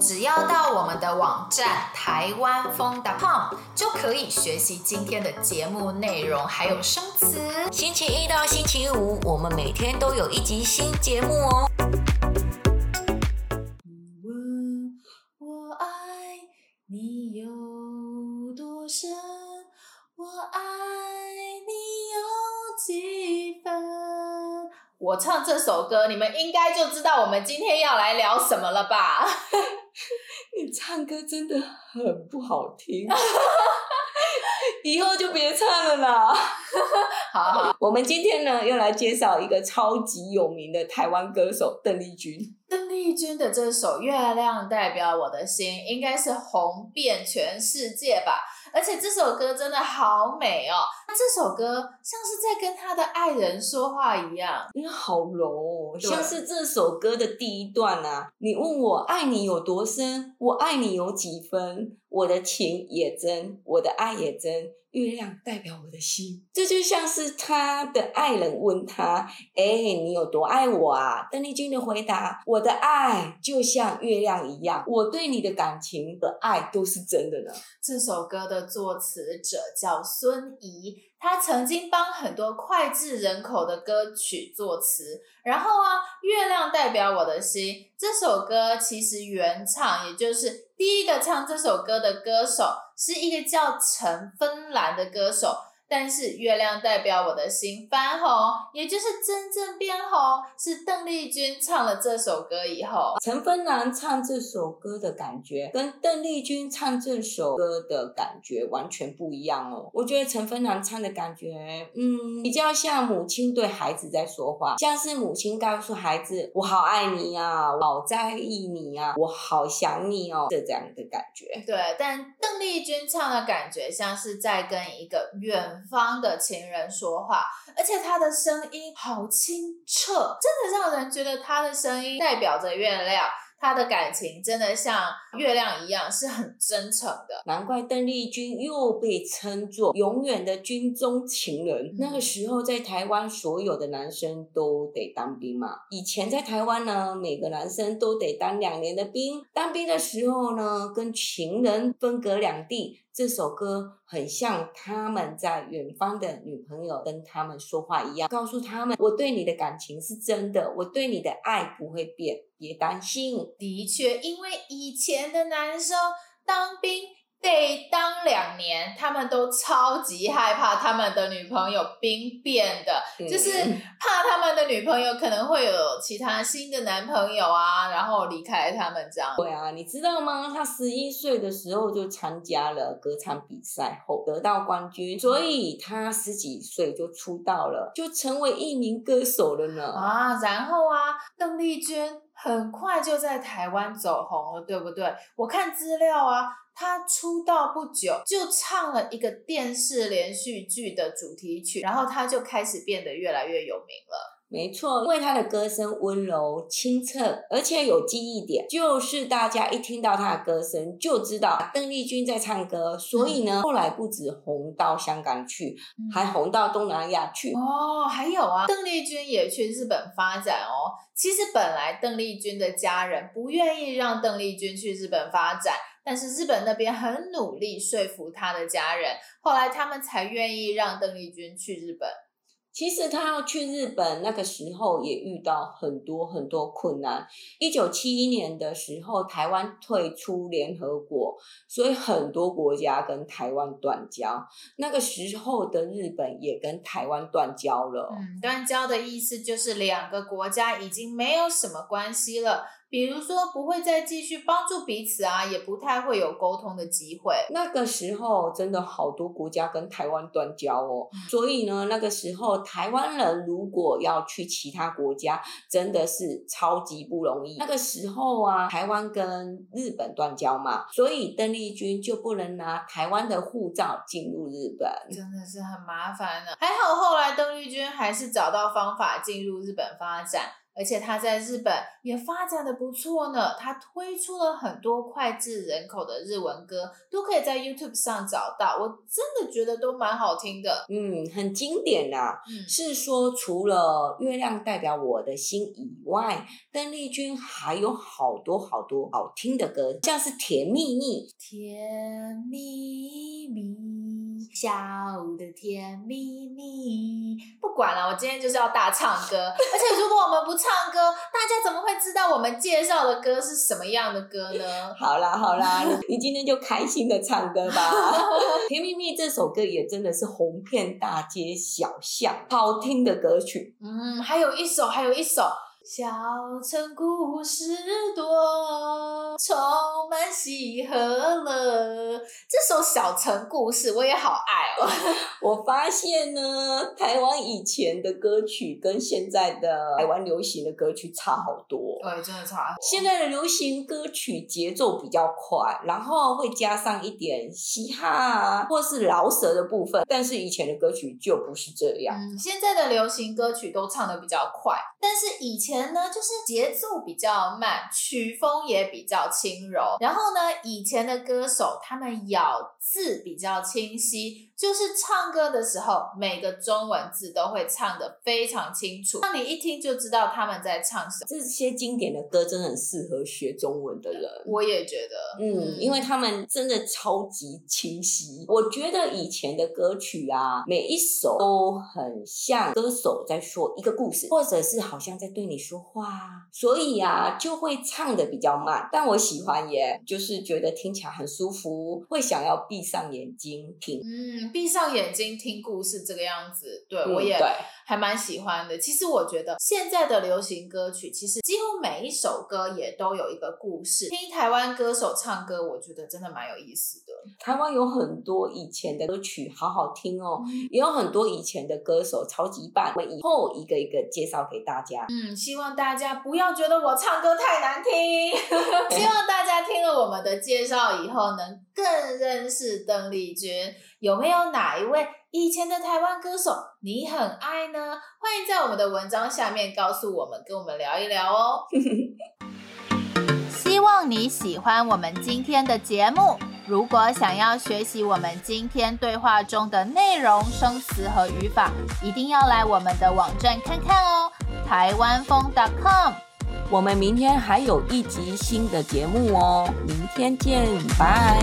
只要到我们的网站台湾疯 .com 就可以学习今天的节目内容，还有生词。星期一到星期五，我们每天都有一集新节目哦。我爱你有多深？我爱你有几分？我唱这首歌，你们应该就知道我们今天要来聊什么了吧？你唱歌真的很不好听，以后就别唱了啦。好好，我们今天呢，又来介绍一个超级有名的台湾歌手邓丽君。邓丽君的这首《月亮代表我的心》，应该是红遍全世界吧？而且这首歌真的好美哦！那这首歌像是在跟他的爱人说话一样，你好柔哦，像是这首歌的第一段啊。你问我爱你有多深，我爱你有几分？我的情也真，我的爱也真。月亮代表我的心，这就像是他的爱人问他：“哎，你有多爱我啊？”邓丽君的回答：“我的爱就像月亮一样，我对你的感情的爱都是真的呢。”这首歌的作词者叫孙怡，他曾经帮很多脍炙人口的歌曲作词。然后啊，《月亮代表我的心》这首歌其实原唱，也就是第一个唱这首歌的歌手，是一个叫陈芬兰的歌手。但是月亮代表我的心翻红，也就是真正变红，是邓丽君唱了这首歌以后，陈芬兰唱这首歌的感觉跟邓丽君唱这首歌的感觉完全不一样哦。我觉得陈芬兰唱的感觉，嗯，比较像母亲对孩子在说话，像是母亲告诉孩子：“我好爱你啊，我好在意你啊，我好想你哦。”这这样的感觉。对，但邓丽君唱的感觉像是在跟一个远。方的情人说话，而且他的声音好清澈，真的让人觉得他的声音代表着月亮。他的感情真的像月亮一样，是很真诚的。难怪邓丽君又被称作永远的军中情人。嗯。那个时候在台湾，所有的男生都得当兵嘛。以前在台湾呢，每个男生都得当两年的兵。当兵的时候呢，跟情人分隔两地。这首歌很像他们在远方的女朋友跟他们说话一样，告诉他们：我对你的感情是真的，我对你的爱不会变，别担心。的确，因为以前的男生当兵。得当两年，他们都超级害怕他们的女朋友兵变的，嗯，就 是怕他们的女朋友可能会有其他新的男朋友啊，然后离开他们这样。对啊，你知道吗？他十一岁的时候就参加了歌唱比赛后得到冠军，所以他十几岁就出道了，就成为一名歌手了呢。啊，然后啊，邓丽君很快就在台湾走红了，对不对？我看资料啊。他出道不久就唱了一个电视连续剧的主题曲，然后他就开始变得越来越有名了。没错，因为他的歌声温柔清澈，而且有记忆点，就是大家一听到他的歌声就知道邓丽君在唱歌。所以呢，后来不止红到香港去，还红到东南亚去。哦，还有啊，邓丽君也去日本发展哦。其实本来邓丽君的家人不愿意让邓丽君去日本发展，但是日本那边很努力说服他的家人，后来他们才愿意让邓丽君去日本。其实他要去日本那个时候也遇到很多很多困难。一九七一年的时候，台湾退出联合国，所以很多国家跟台湾断交。那个时候的日本也跟台湾断交了。嗯，断交的意思就是两个国家已经没有什么关系了。比如说不会再继续帮助彼此啊，也不太会有沟通的机会。那个时候真的好多国家跟台湾断交哦，所以呢，那个时候台湾人如果要去其他国家，真的是超级不容易。那个时候啊，台湾跟日本断交嘛，所以邓丽君就不能拿台湾的护照进入日本，真的是很麻烦的。还好后来邓丽君还是找到方法进入日本发展。而且他在日本也发展的不错呢。他推出了很多脍炙人口的日文歌，都可以在 YouTube 上找到。我真的觉得都蛮好听的，嗯，很经典啊。嗯，是说除了《月亮代表我的心》以外，邓丽君还有好多好多好听的歌，像是《甜蜜蜜》。甜蜜蜜，小的甜蜜蜜。不管了，我今天就是要大唱歌。而且如果我们不唱歌，大家怎么会知道我们介绍的歌是什么样的歌呢？好 啦好啦，你今天就开心的唱歌吧。《甜蜜蜜》这首歌也真的是红遍大街小巷，好听的歌曲。嗯，还有一首，还有一首。小城故事多，充满喜和乐。这首《小城故事》我也好爱哦。我发现呢，台湾以前的歌曲跟现在的台湾流行的歌曲差好多。对，真的差。现在的流行歌曲节奏比较快，然后会加上一点嘻哈啊，或是饶舌的部分。但是以前的歌曲就不是这样。嗯，现在的流行歌曲都唱的比较快，但是以前。以前呢，就是节奏比较慢，曲风也比较轻柔。然后呢，以前的歌手他们咬字比较清晰，就是唱歌的时候，每个中文字都会唱得非常清楚，让你一听就知道他们在唱什么。这些经典的歌真的很适合学中文的人。我也觉得，嗯，因为他们真的超级清晰。我觉得以前的歌曲啊，每一首都很像歌手在说一个故事，或者是好像在对你。说话，所以啊，就会唱的比较慢，但我喜欢耶，就是觉得听起来很舒服，会想要闭上眼睛听。嗯，闭上眼睛听故事这个样子，对，嗯，我也还蛮喜欢的。其实我觉得现在的流行歌曲，其实几乎每一首歌也都有一个故事。听台湾歌手唱歌，我觉得真的蛮有意思的。台湾有很多以前的歌曲，好好听哦，嗯，也有很多以前的歌手超级棒，我以后一个一个介绍给大家。嗯。希望大家不要觉得我唱歌太难听。希望大家听了我们的介绍以后，能更认识邓丽君。有没有哪一位以前的台湾歌手你很爱呢？欢迎在我们的文章下面告诉我们，跟我们聊一聊哦。希望你喜欢我们今天的节目。如果想要学习我们今天对话中的内容、生词和语法，一定要来我们的网站看看哦。台湾风 .com，我们明天还有一集新的节目哦，明天见，拜。